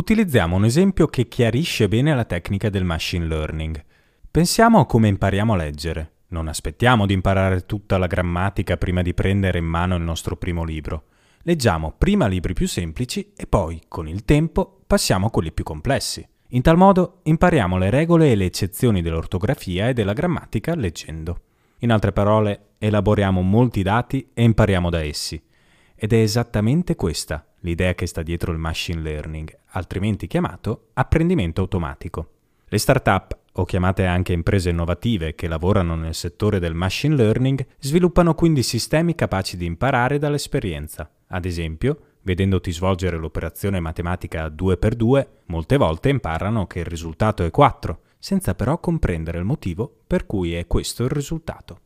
Utilizziamo un esempio che chiarisce bene la tecnica del machine learning. Pensiamo a come impariamo a leggere. Non aspettiamo di imparare tutta la grammatica prima di prendere in mano il nostro primo libro. Leggiamo prima libri più semplici e poi, con il tempo, passiamo a quelli più complessi. In tal modo impariamo le regole e le eccezioni dell'ortografia e della grammatica leggendo. In altre parole, elaboriamo molti dati e impariamo da essi. Ed è esattamente questa l'idea che sta dietro il machine learning, altrimenti chiamato apprendimento automatico. Le start-up, o chiamate anche imprese innovative che lavorano nel settore del machine learning, sviluppano quindi sistemi capaci di imparare dall'esperienza. Ad esempio, vedendoti svolgere l'operazione matematica 2x2, molte volte imparano che il risultato è 4, senza però comprendere il motivo per cui è questo il risultato.